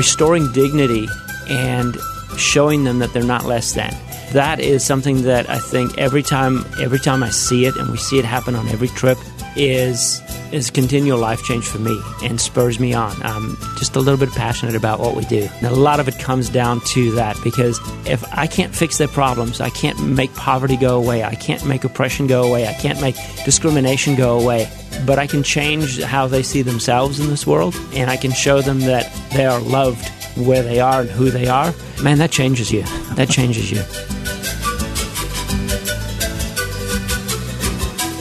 restoring dignity and showing them that they're not less than. That is something that I think every time every time I see it and we see it happen on every trip is is continual life change for me and spurs me on. I'm just a little bit passionate about what we do. And a lot of it comes down to that because if I can't fix their problems, I can't make poverty go away, I can't make oppression go away, I can't make discrimination go away, but I can change how they see themselves in this world and I can show them that they are loved where they are and who they are. Man, that changes you. That changes you.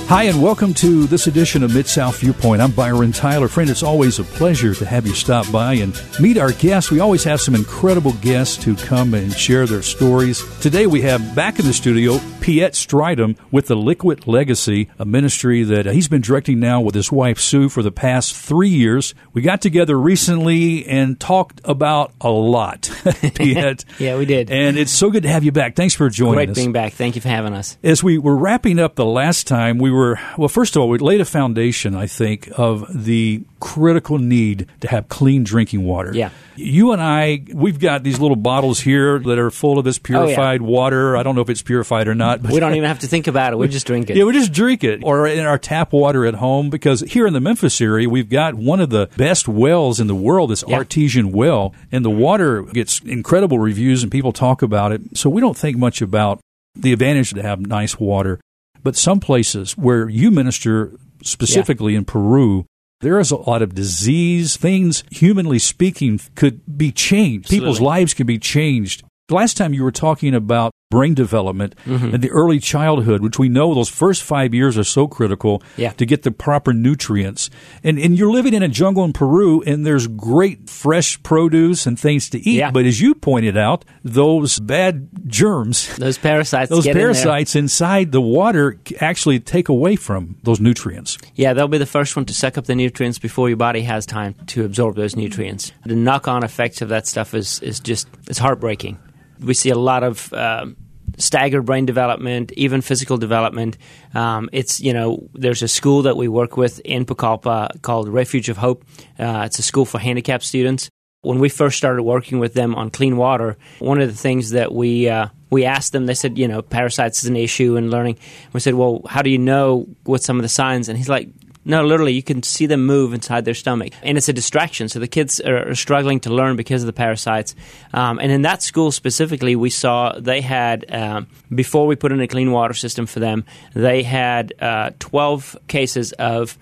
Hi, and welcome to this edition of Mid South Viewpoint. I'm Byron Tyler. Friend, it's always a pleasure to have you stop by and meet our guests. We always have some incredible guests who come and share their stories. Today we have back in the studio Piet Strydom with the Liquid Legacy, a ministry that he's been directing now with his wife Sue for the past three years. We got together recently and talked about a lot, Piet. yeah, we did. And it's so good to have you back. Thanks for joining Great us. being back. Thank you for having us. As we were wrapping up the last time, we were, well, first of all, we laid a foundation, I think, of the critical need to have clean drinking water. Yeah. You and I, we've got these little bottles here that are full of this oh, purified water. I don't know if it's purified or not. But We don't even have to think about it. We just drink it. yeah, we just drink it or in our tap water at home because here in the Memphis area, we've got one of the best wells in the world, this Yeah. artesian well, and the water gets incredible reviews and people talk about it. So we don't think much about the advantage to have nice water. But some places where you minister, specifically in Peru, there is a lot of disease. Things, humanly speaking, could be changed. People's lives can be changed. The last time you were talking about brain development Mm-hmm. and the early childhood, which we know those first five years are so critical Yeah. to get the proper nutrients. And, and you're living in a jungle in Peru, and there's great fresh produce and things to eat. Yeah. But as you pointed out, those bad germs, Those parasites. those get in there. parasites inside the water actually take away from those nutrients. Yeah, they'll be the first one to suck up the nutrients before your body has time to absorb those nutrients. The knock-on effects of that stuff is is just it's heartbreaking. We see a lot of um, staggered brain development, even physical development. Um, it's you know there's a school that we work with in Pucallpa called Refuge of Hope. Uh, it's a school for handicapped students. When we first started working with them on clean water, one of the things that we uh, we asked them, they said, you know, parasites is an issue in learning. We said, well, how do you know what some of the signs? And he's like, no, literally, you can see them move inside their stomach, and it's a distraction. So the kids are, struggling to learn because of the parasites. Um, and in that school specifically, we saw they had um, before we put in a clean water system for them, they had uh, twelve cases of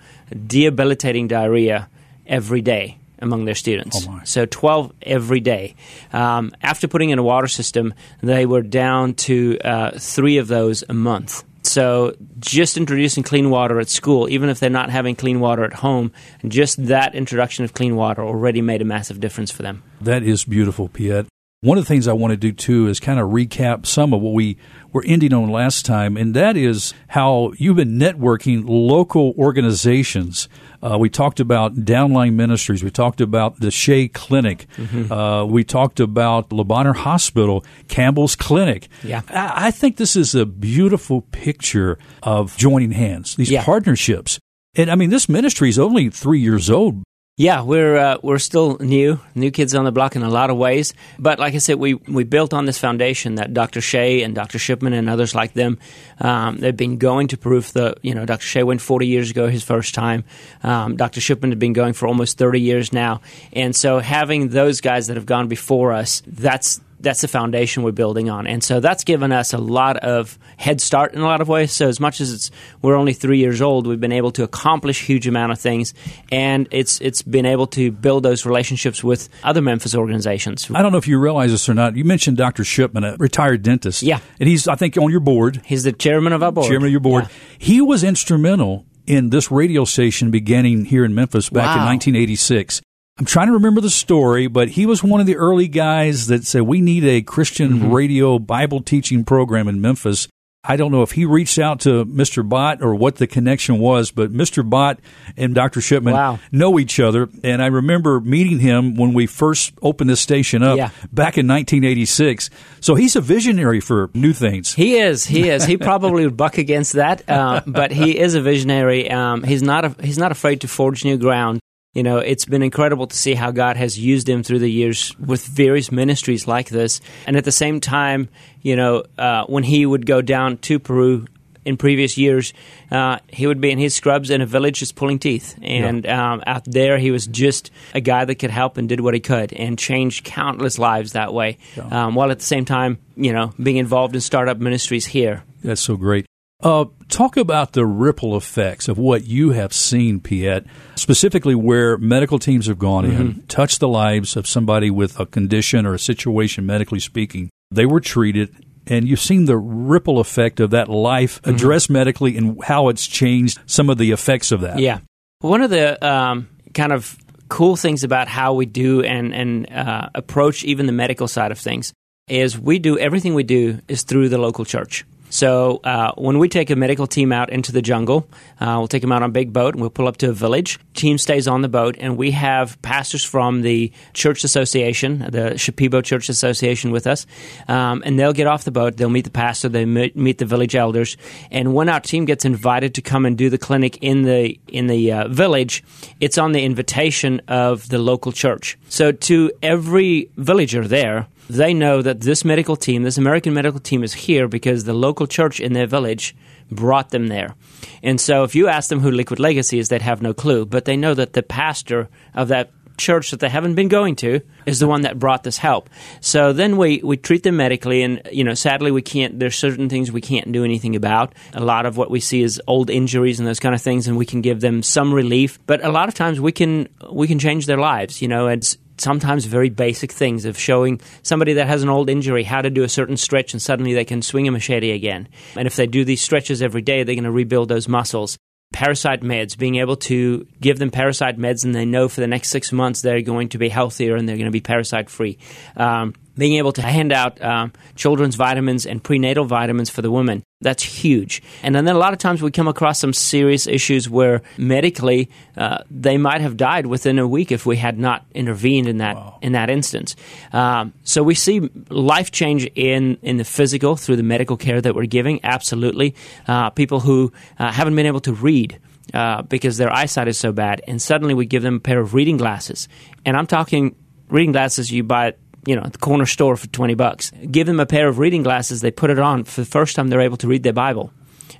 debilitating diarrhea every day among their students. Oh. So 12 every day. Um, after putting in a water system, they were down to uh, three of those a month. So just introducing clean water at school, even if they're not having clean water at home, just that introduction of clean water already made a massive difference for them. That is beautiful, Piet. One of the things I want to do too is kind of recap some of what we were ending on last time, and that is how you've been networking local organizations. Uh, we talked about Downline Ministries. We talked about the Shea Clinic. Uh, we talked about Le Bonheur Hospital, Campbell's Clinic. Yeah. I, I think this is a beautiful picture of joining hands, these Yeah. partnerships. And I mean, this ministry is only three years old, Yeah, we're uh, we're still new, new kids on the block in a lot of ways. But like I said, we we built on this foundation that Dr. Shea and Dr. Shipman and others like them, um, they've been going to. For the you know, Dr. Shea went 40 years ago, his first time. Um, Dr. Shipman had been going for almost 30 years now, and so having those guys that have gone before us, that's that's the foundation we're building on, and so that's given us a lot of head start in a lot of ways. So as much as it's we're only three years old, we've been able to accomplish huge amount of things, and it's it's been able to build those relationships with other Memphis organizations. I don't know if you realize this or not. You mentioned Dr. Shipman, a retired dentist. Yeah. And he's, I think, on your board, He's the chairman of our board. chairman of your board. Yeah. He was instrumental in this radio station beginning here in Memphis back in 1986. I'm trying to remember the story, but he was one of the early guys that said, We need a Christian Mm-hmm. radio Bible teaching program in Memphis. I don't know if he reached out to Mr. Bott or what the connection was, but Mr. Bott and Dr. Shipman Wow. know each other. And I remember meeting him when we first opened this station up Yeah. back in 1986. So he's a visionary for new things. He is. He is. He probably would buck against that, uh, but he is a visionary. Um, he's not. A, he's not afraid to forge new ground. You know, it's been incredible to see how God has used him through the years with various ministries like this. And at the same time, you know, uh, when he would go down to Peru in previous years, uh, he would be in his scrubs in a village just pulling teeth. And yeah. um, out there, he was just a guy that could help and did what he could and changed countless lives that way, yeah. um, while at the same time, you know, being involved in startup ministries here. That's so great. Uh, talk about the ripple effects of what you have seen, Piet, specifically where medical teams have gone mm-hmm. in, touched the lives of somebody with a condition or a situation, medically speaking. They were treated, and you've seen the ripple effect of that life mm-hmm. addressed medically and how it's changed some of the effects of that. Yeah. One of the um, kind of cool things about how we do and, and uh, approach even the medical side of things is we do everything we do is through the local church. So uh, when we take a medical team out into the jungle, uh, we'll take them out on a big boat and we'll pull up to a village. Team stays on the boat, and we have pastors from the church association, the Shipibo Church Association, with us, um, and they'll get off the boat. They'll meet the pastor. They meet the village elders, and when our team gets invited to come and do the clinic in the in the uh, village, it's on the invitation of the local church. So to every villager there they know that this medical team, this American medical team, is here because the local church in their village brought them there. And so if you ask them who Liquid Legacy is, they'd have no clue. But they know that the pastor of that church that they haven't been going to is the one that brought this help. So then we, we treat them medically, and you know, sadly, we can't. There's certain things we can't do anything about. A lot of what we see is old injuries and those kind of things, and we can give them some relief. But a lot of times, we can we can change their lives. You know, it's sometimes very basic things of showing somebody that has an old injury how to do a certain stretch and suddenly they can swing a machete again. And if they do these stretches every day, they're going to rebuild those muscles. Parasite meds, being able to give them parasite meds and they know for the next six months they're going to be healthier and they're going to be parasite free. Um, being able to hand out um, children's vitamins and prenatal vitamins for the women. That's huge. And then a lot of times we come across some serious issues where medically uh, they might have died within a week if we had not intervened in that wow. in that instance. Um, so we see life change in in the physical through the medical care that we're giving. Absolutely, uh, people who uh, haven't been able to read. Uh, because their eyesight is so bad, and suddenly we give them a pair of reading glasses. And I'm talking reading glasses you buy you know, at the corner store for 20 bucks. Give them a pair of reading glasses, they put it on. For the first time, they're able to read their Bible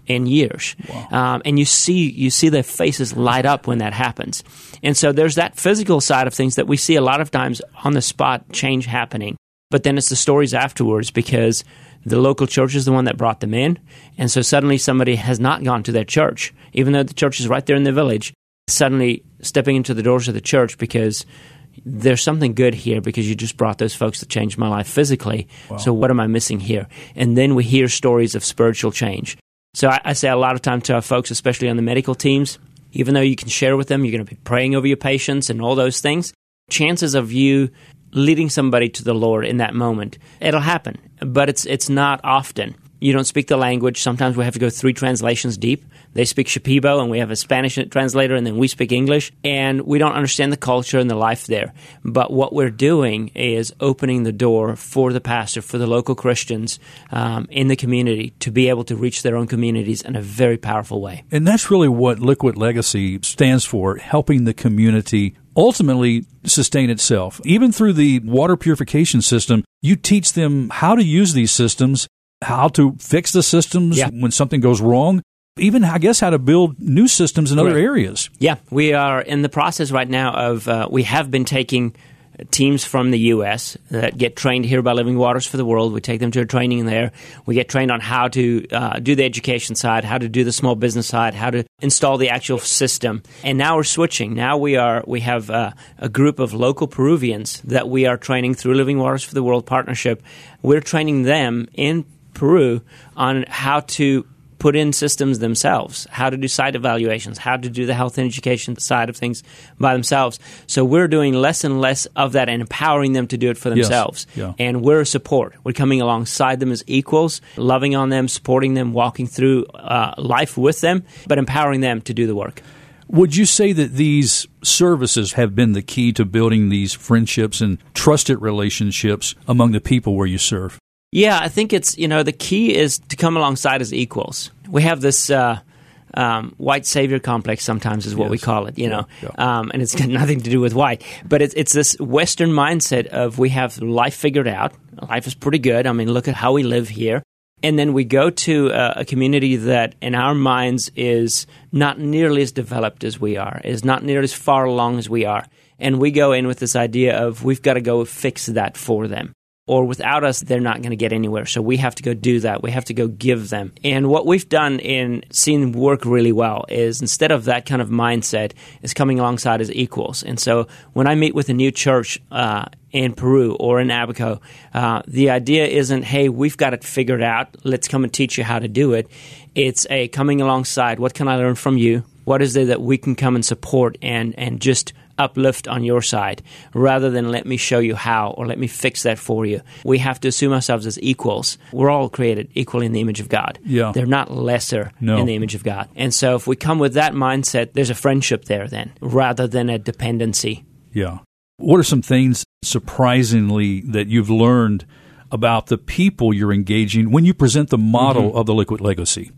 in years. Wow. Um, and you see, you see their faces light up when that happens. And so there's that physical side of things that we see a lot of times on the spot change happening. But then it's the stories afterwards because the local church is the one that brought them in. And so suddenly somebody has not gone to their church, even though the church is right there in the village, suddenly stepping into the doors of the church because there's something good here because you just brought those folks that changed my life physically. Wow. So what am I missing here? And then we hear stories of spiritual change. So I, I say a lot of time to our folks, especially on the medical teams, even though you can share with them, you're going to be praying over your patients and all those things. Chances of you leading somebody to the Lord in that moment, it'll happen, but it's it's not often. You don't speak the language. Sometimes we have to go three translations deep. They speak Shipibo, and we have a Spanish translator, and then we speak English, and we don't understand the culture and the life there. But what we're doing is opening the door for the pastor, for the local Christians um, in the community to be able to reach their own communities in a very powerful way. And that's really what Liquid Legacy stands for helping the community ultimately sustain itself. Even through the water purification system, you teach them how to use these systems, how to fix the systems yeah. when something goes wrong, even I guess how to build new systems in other right. areas. Yeah, we are in the process right now of uh, we have been taking teams from the U.S. that get trained here by Living Waters for the World. We take them to a training there. We get trained on how to uh, do the education side, how to do the small business side, how to install the actual system. And now we're switching. Now we are we have uh, a group of local Peruvians that we are training through Living Waters for the World partnership. We're training them in Peru on how to put in systems themselves, how to do site evaluations, how to do the health and education side of things by themselves. So we're doing less and less of that and empowering them to do it for themselves. Yes. Yeah. And we're a support. We're coming alongside them as equals, loving on them, supporting them, walking through uh, life with them, but empowering them to do the work. Would you say that these services have been the key to building these friendships and trusted relationships among the people where you serve? Yeah, I think it's, you know, the key is to come alongside as equals. We have this uh, um, white savior complex sometimes is what Yes. we call it, you know, yeah. Um, and it's got nothing to do with white, but it's, it's this Western mindset of we have life figured out. Life is pretty good. I mean, look at how we live here. And then we go to uh, a community that, in our minds, is not nearly as developed as we are, is not nearly as far along as we are. And we go in with this idea of we've got to go fix that for them or without us, they're not going to get anywhere. So we have to go do that. We have to go give them. And what we've done in seeing work really well is instead of that kind of mindset, is coming alongside as equals. And so when I meet with a new church uh, in Peru or in Abaco, uh, the idea isn't, hey, we've got it figured out. Let's come and teach you how to do it. It's a coming alongside. What can I learn from you? What is there that we can come and support and, and just uplift on your side rather than let me show you how or let me fix that for you. We have to assume ourselves as equals. We're all created equally in the image of God. Yeah. They're not lesser No. in the image of God. And so if we come with that mindset, there's a friendship there then rather than a dependency. Yeah. What are some things surprisingly that you've learned about the people you're engaging when you present the model of the Liquid Legacy?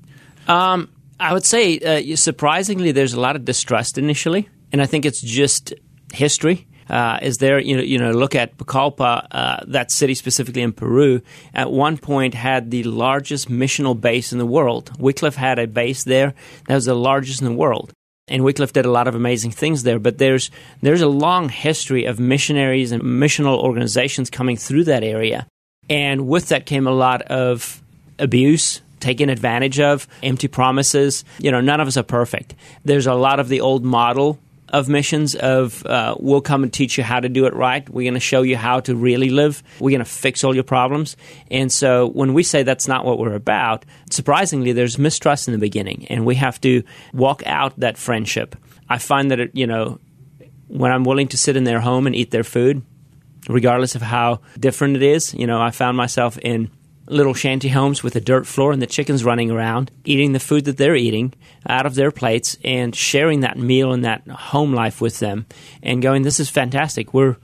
Um, I would say, uh, surprisingly, there's a lot of distrust initially, and I think it's just history. Uh, is there, you know, you know, look at Pucallpa, uh, that city specifically in Peru, at one point had the largest missional base in the world. Wycliffe had a base there that was the largest in the world. And Wycliffe did a lot of amazing things there, but there's there's a long history of missionaries and missional organizations coming through that area. And with that came a lot of abuse, taken advantage of, empty promises. You know, none of us are perfect. There's a lot of the old model of missions of uh, we'll come and teach you how to do it right. We're going to show you how to really live. We're going to fix all your problems. And so when we say that's not what we're about, surprisingly, there's mistrust in the beginning, and we have to walk out that friendship. I find that it, you know, when I'm willing to sit in their home and eat their food, regardless of how different it is. You know, I found myself in little shanty homes with a dirt floor and the chickens running around, eating the food that they're eating out of their plates and sharing that meal and that home life with them and going, This is fantastic. We're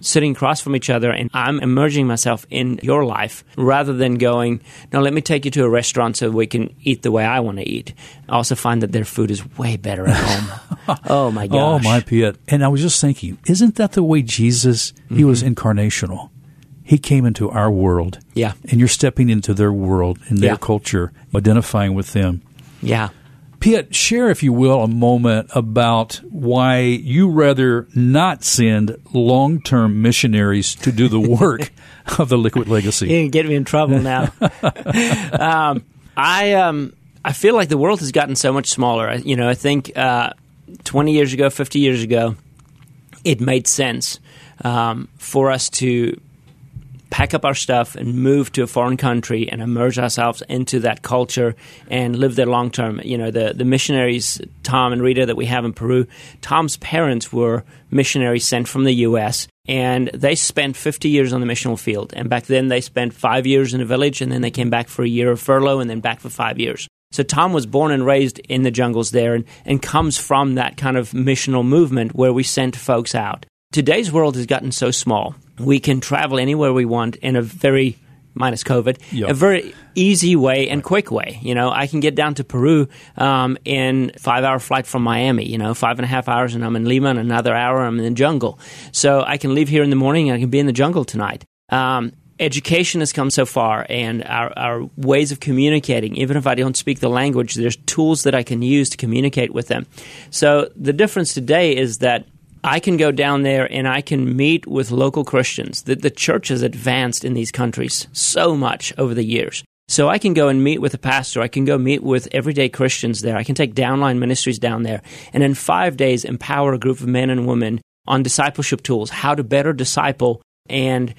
sitting across from each other and I'm immersing myself in your life rather than going, No, let me take you to a restaurant so we can eat the way I want to eat. I also find that their food is way better at home. Oh, oh my gosh. Oh, my Piet. And I was just thinking, isn't that the way Jesus, he was mm-hmm. incarnational? He came into our world. Yeah. And you're stepping into their world in their Yeah. culture, identifying with them. Yeah. Piet, share, if you will, a moment about why you rather not send long term missionaries to do the work of the Liquid Legacy. You can get me in trouble now. um, I um, I feel like the world has gotten so much smaller. I- You know, I think uh, 20 years ago, 50 years ago, it made sense um, for us to pack up our stuff and move to a foreign country and immerse ourselves into that culture and live there long term. You know, the, the missionaries, Tom and Rita, that we have in Peru, Tom's parents were missionaries sent from the U.S. and they spent 50 years on the missional field. And back then they spent five years in a village and then they came back for a year of furlough and then back for five years. So Tom was born and raised in the jungles there and, and comes from that kind of missional movement where we sent folks out. Today's world has gotten so small. We can travel anywhere we want in a very minus COVID, Yeah. a very easy way and quick way. You know, I can get down to Peru um, in five hour flight from Miami. You know, five and a half hours, and I'm in Lima. And another hour, I'm in the jungle. So I can leave here in the morning. and I can be in the jungle tonight. Um, education has come so far, and our, our ways of communicating. Even if I don't speak the language, there's tools that I can use to communicate with them. So the difference today is that I can go down there and I can meet with local Christians. The, the church has advanced in these countries so much over the years. So I can go and meet with a pastor. I can go meet with everyday Christians there. I can take downline ministries down there and in five days empower a group of men and women on discipleship tools, how to better disciple and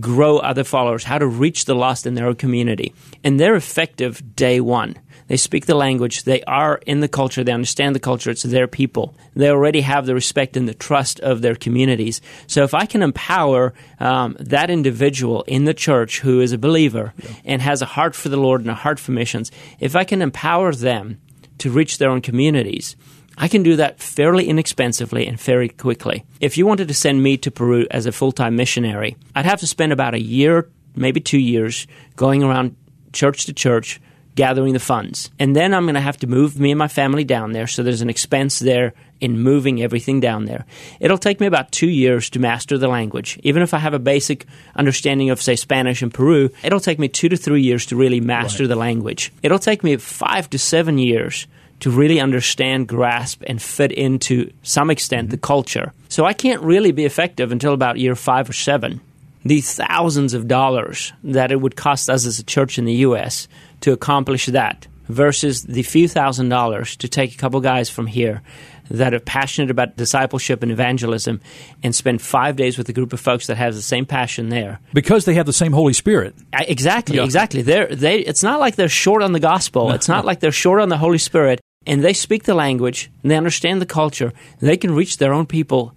grow other followers, how to reach the lost in their own community. And they're effective day one. They speak the language. They are in the culture. They understand the culture. It's their people. They already have the respect and the trust of their communities. So if I can empower um, that individual in the church who is a believer and has a heart for the Lord and a heart for missions, if I can empower them to reach their own communities, I can do that fairly inexpensively and very quickly. If you wanted to send me to Peru as a full time missionary, I'd have to spend about a year, maybe two years, going around church to church, gathering the funds. And then I'm going to have to move me and my family down there. So there's an expense there in moving everything down there. It'll take me about two years to master the language. Even if I have a basic understanding of, say, Spanish in Peru, it'll take me two to three years to really master right. the language. It'll take me five to seven years to really understand, grasp, and fit into some extent the culture. So I can't really be effective until about year five or seven. The thousands of dollars that it would cost us as a church in the U.S. to accomplish that versus the few thousand dollars to take a couple guys from here that are passionate about discipleship and evangelism and spend five days with a group of folks that has the same passion there because they have the same Holy Spirit. I, exactly, yeah. exactly. They're, they. It's not like they're short on the gospel. No, it's not no. like they're short on the Holy Spirit. And they speak the language and they understand the culture. they can reach their own people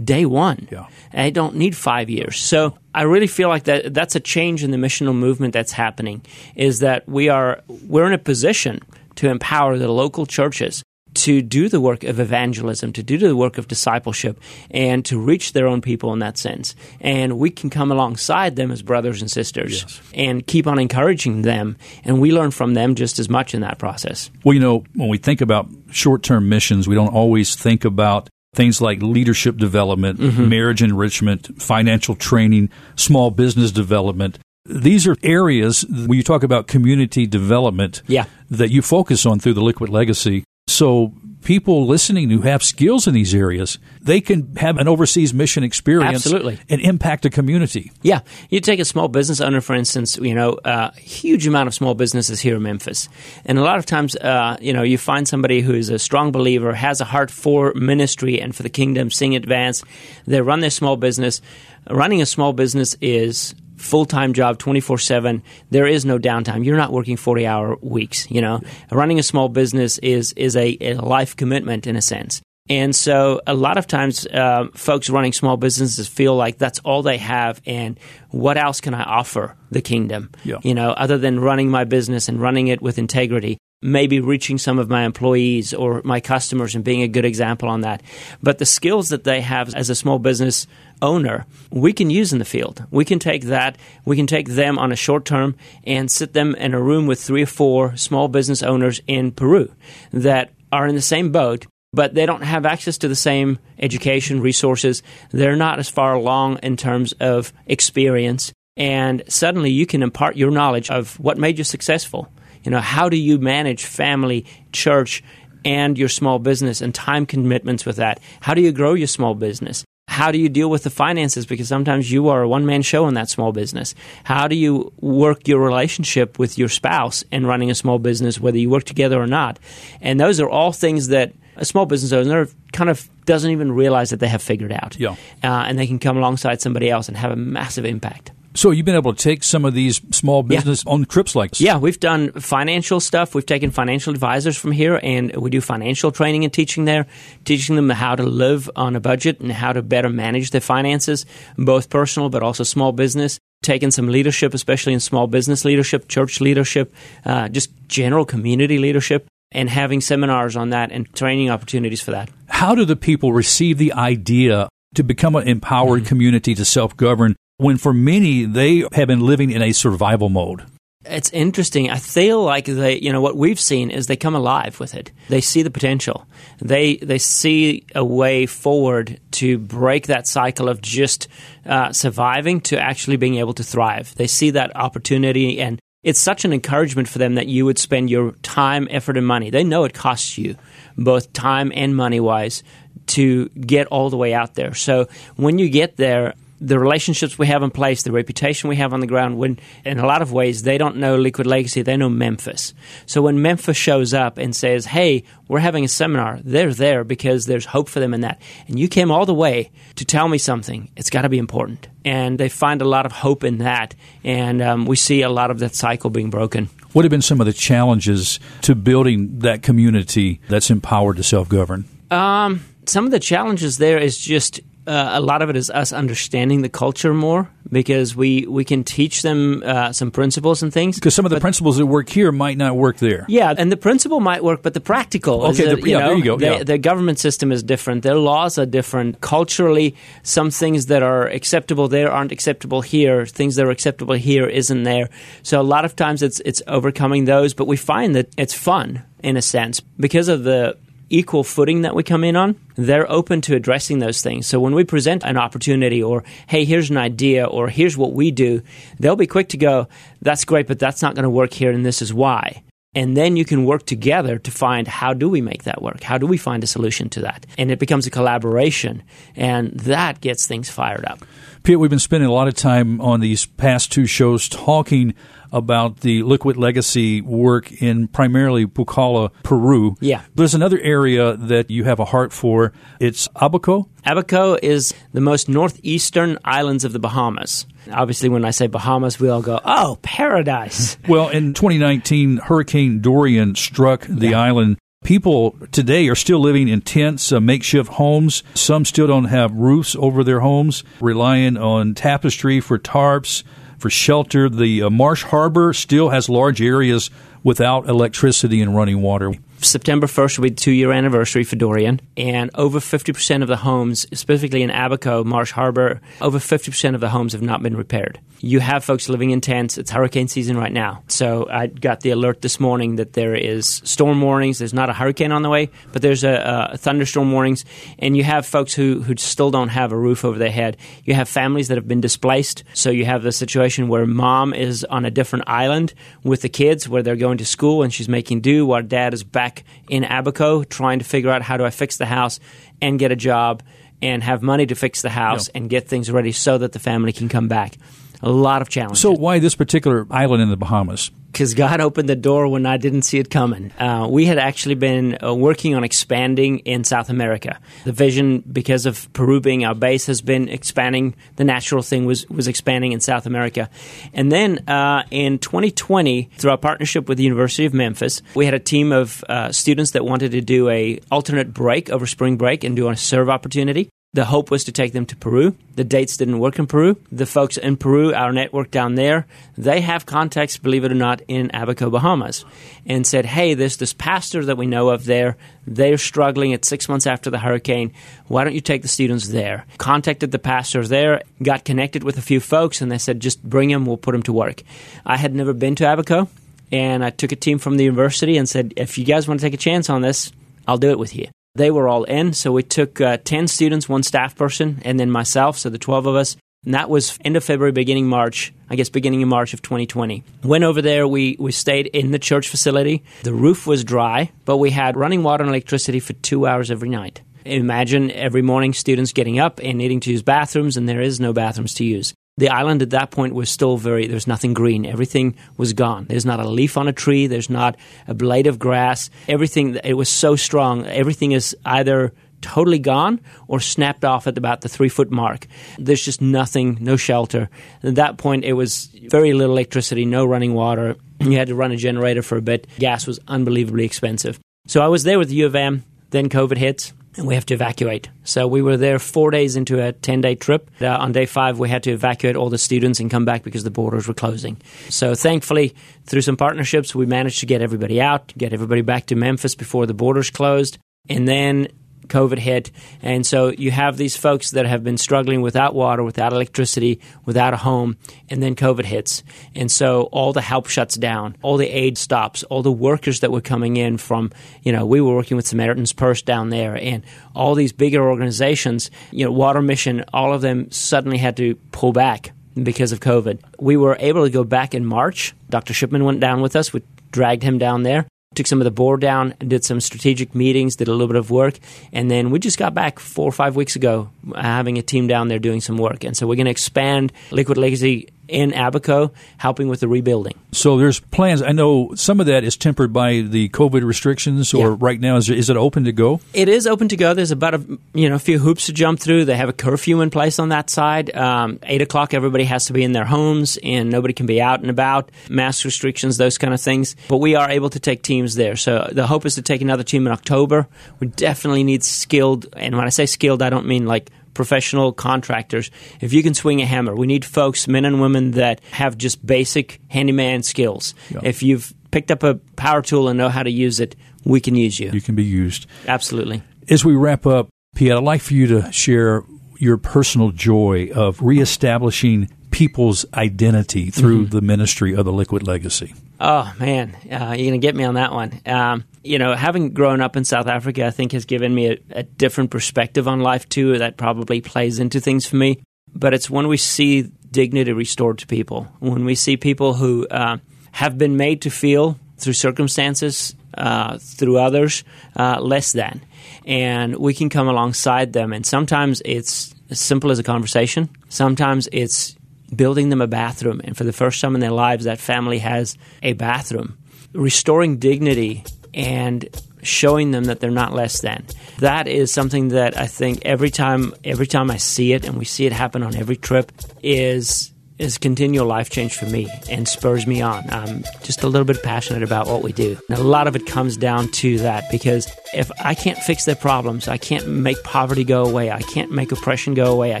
day one. Yeah. I don't need five years. So I really feel like that that's a change in the missional movement that's happening. Is that we are we're in a position to empower the local churches to do the work of evangelism, to do the work of discipleship, and to reach their own people in that sense. And we can come alongside them as brothers and sisters yes. and keep on encouraging them. And we learn from them just as much in that process. Well, you know, when we think about short term missions, we don't always think about things like leadership development, mm-hmm. marriage enrichment, financial training, small business development. These are areas when you talk about community development yeah. that you focus on through the Liquid Legacy. So people listening who have skills in these areas, they can have an overseas mission experience Absolutely. and impact a community. Yeah. You take a small business owner, for instance, you know, a uh, huge amount of small businesses here in Memphis. And a lot of times, uh, you know, you find somebody who is a strong believer, has a heart for ministry and for the kingdom, seeing advance. They run their small business. Running a small business is full time job 24 7. There is no downtime. You're not working 40 hour weeks. You know, running a small business is, is a, a life commitment in a sense. And so, a lot of times, uh, folks running small businesses feel like that's all they have, and what else can I offer the kingdom? Yeah. You know, other than running my business and running it with integrity, maybe reaching some of my employees or my customers and being a good example on that. But the skills that they have as a small business owner, we can use in the field. We can take that, we can take them on a short term and sit them in a room with three or four small business owners in Peru that are in the same boat. But they don't have access to the same education resources. They're not as far along in terms of experience. And suddenly you can impart your knowledge of what made you successful. You know, how do you manage family, church, and your small business and time commitments with that? How do you grow your small business? How do you deal with the finances? Because sometimes you are a one man show in that small business. How do you work your relationship with your spouse in running a small business, whether you work together or not? And those are all things that a small business owner kind of doesn't even realize that they have figured out. Yeah. Uh, and they can come alongside somebody else and have a massive impact. So you've been able to take some of these small business yeah. on trips like this? Yeah, we've done financial stuff. We've taken financial advisors from here, and we do financial training and teaching there, teaching them how to live on a budget and how to better manage their finances, both personal but also small business. Taking some leadership, especially in small business leadership, church leadership, uh, just general community leadership, and having seminars on that and training opportunities for that. How do the people receive the idea to become an empowered mm-hmm. community to self govern when for many they have been living in a survival mode. It's interesting. I feel like they, you know, what we've seen is they come alive with it. They see the potential. They they see a way forward to break that cycle of just uh, surviving to actually being able to thrive. They see that opportunity, and it's such an encouragement for them that you would spend your time, effort, and money. They know it costs you both time and money wise to get all the way out there. So when you get there, the relationships we have in place, the reputation we have on the ground, when in a lot of ways they don't know Liquid Legacy, they know Memphis. So when Memphis shows up and says, "Hey, we're having a seminar," they're there because there's hope for them in that. And you came all the way to tell me something. It's got to be important, and they find a lot of hope in that. And um, we see a lot of that cycle being broken. What have been some of the challenges to building that community that's empowered to self govern? Um, some of the challenges there is just uh, a lot of it is us understanding the culture more because we, we can teach them uh, some principles and things. Because some of the principles that work here might not work there. Yeah, and the principle might work, but the practical. Okay, is the- you yeah, know, there you go, The, yeah. the government system is different. Their laws are different. Culturally, some things that are acceptable there aren't acceptable here. Things that are acceptable here isn't there. So a lot of times it's it's overcoming those, but we find that it's fun in a sense because of the equal footing that we come in on, they're open to addressing those things. So when we present an opportunity or, hey, here's an idea or here's what we do, they'll be quick to go, that's great, but that's not going to work here and this is why. And then you can work together to find how do we make that work? How do we find a solution to that? And it becomes a collaboration and that gets things fired up. Piet, we've been spending a lot of time on these past two shows talking about the liquid legacy work in primarily Pucallpa, Peru. Yeah. There's another area that you have a heart for. It's Abaco. Abaco is the most northeastern islands of the Bahamas. Obviously, when I say Bahamas, we all go, oh, paradise. Well, in 2019, Hurricane Dorian struck the island. People today are still living in tents, uh, makeshift homes. Some still don't have roofs over their homes, relying on tapestry for tarps, for shelter. The uh, Marsh Harbor still has large areas without electricity and running water. September 1st will be the two year anniversary for Dorian, and over 50% of the homes, specifically in Abaco, Marsh Harbor, over 50% of the homes have not been repaired. You have folks living in tents. It's hurricane season right now. So I got the alert this morning that there is storm warnings. There's not a hurricane on the way, but there's a, a thunderstorm warnings. And you have folks who, who still don't have a roof over their head. You have families that have been displaced. So you have the situation where mom is on a different island with the kids where they're going to school and she's making do while dad is back in Abaco trying to figure out how do I fix the house and get a job and have money to fix the house Yeah. and get things ready so that the family can come back. A lot of challenges. So, why this particular island in the Bahamas? because God opened the door when I didn't see it coming. Uh, we had actually been uh, working on expanding in South America. The vision, because of Peru being our base, has been expanding. The natural thing was was expanding in South America, and then uh, in 2020, through our partnership with the University of Memphis, we had a team of uh, students that wanted to do a alternate break over spring break and do a serve opportunity. The hope was to take them to Peru. The dates didn't work in Peru. The folks in Peru, our network down there, they have contacts, believe it or not, in Abaco, Bahamas, and said, hey, there's this pastor that we know of there. They're struggling. It's six months after the hurricane. Why don't you take the students there? Contacted the pastor there, got connected with a few folks, and they said, just bring them, we'll put them to work. I had never been to Abaco, and I took a team from the university and said, if you guys want to take a chance on this, I'll do it with you. They were all in, so we took uh, 10 students, one staff person, and then myself, so the 12 of us. And that was end of February, beginning March, I guess beginning of March of 2020. Went over there, we, we stayed in the church facility. The roof was dry, but we had running water and electricity for two hours every night. Imagine every morning students getting up and needing to use bathrooms, and there is no bathrooms to use. The island at that point was still very, there's nothing green. Everything was gone. There's not a leaf on a tree. There's not a blade of grass. Everything, it was so strong. Everything is either totally gone or snapped off at about the three foot mark. There's just nothing, no shelter. At that point, it was very little electricity, no running water. You had to run a generator for a bit. Gas was unbelievably expensive. So I was there with the U of M. Then COVID hits and we have to evacuate. So we were there four days into a 10 day trip. Uh, on day five, we had to evacuate all the students and come back because the borders were closing. So thankfully, through some partnerships, we managed to get everybody out, get everybody back to Memphis before the borders closed. And then COVID hit. And so you have these folks that have been struggling without water, without electricity, without a home, and then COVID hits. And so all the help shuts down, all the aid stops, all the workers that were coming in from, you know, we were working with Samaritan's Purse down there, and all these bigger organizations, you know, Water Mission, all of them suddenly had to pull back because of COVID. We were able to go back in March. Dr. Shipman went down with us. We dragged him down there took some of the board down, did some strategic meetings, did a little bit of work, and then we just got back four or five weeks ago uh, having a team down there doing some work. And so we're going to expand Liquid Legacy in Abaco, helping with the rebuilding. So there's plans. I know some of that is tempered by the COVID restrictions, or Yeah. right now is, is it open to go? It is open to go. There's about a you know a few hoops to jump through. They have a curfew in place on that side. Um, Eight o'clock, everybody has to be in their homes, and nobody can be out and about. Mask restrictions, those kind of things. But we are able to take teams there. So the hope is to take another team in October. We definitely need skilled, and when I say skilled, I don't mean like professional contractors. If you can swing a hammer, we need folks, men and women, that have just basic handyman skills. Yeah. If you've picked up a power tool and know how to use it, we can use you. You can be used. Absolutely. As we wrap up, Piet, I'd like for you to share your personal joy of reestablishing people's identity through Mm-hmm. the ministry of the Liquid Legacy. Oh man, uh, you're gonna get me on that one. Um, you know, having grown up in South Africa, I think has given me a, a different perspective on life too. That probably plays into things for me. But it's when we see dignity restored to people, when we see people who uh, have been made to feel through circumstances, uh, through others, uh, less than, and we can come alongside them. And sometimes it's as simple as a conversation. Sometimes it's building them a bathroom. And for the first time in their lives, that family has a bathroom. Restoring dignity and showing them that they're not less than. That is something that I think every time every time I see it and we see it happen on every trip is is continual life change for me and spurs me on. I'm just a little bit passionate about what we do. And a lot of it comes down to that because if I can't fix their problems, I can't make poverty go away, I can't make oppression go away, I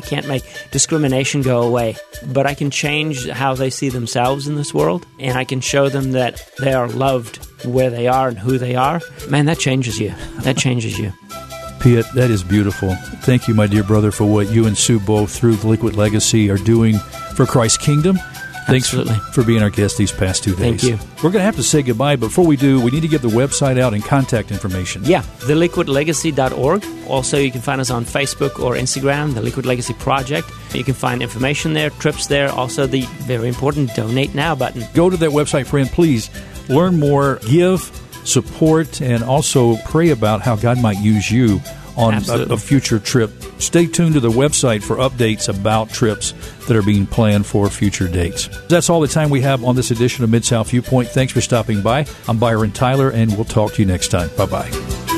can't make discrimination go away, but I can change how they see themselves in this world and I can show them that they are loved where they are and who they are. Man, that changes you. That changes you. Piet, that is beautiful. Thank you, my dear brother, for what you and Sue both through the Liquid Legacy are doing for Christ's kingdom. Thanks for, Absolutely. for being our guest these past two days. Thank you. We're going to have to say goodbye, before we do, we need to get the website out and contact information. Yeah, theliquidlegacy.org. Also, you can find us on Facebook or Instagram, The Liquid Legacy Project. You can find information there, trips there, also the very important Donate Now button. Go to that website, friend. Please learn more, give, support, and also pray about how God might use you on a, a future trip. Stay tuned to the website for updates about trips that are being planned for future dates. That's all the time we have on this edition of Mid South Viewpoint. Thanks for stopping by. I'm Byron Tyler, and we'll talk to you next time. Bye bye.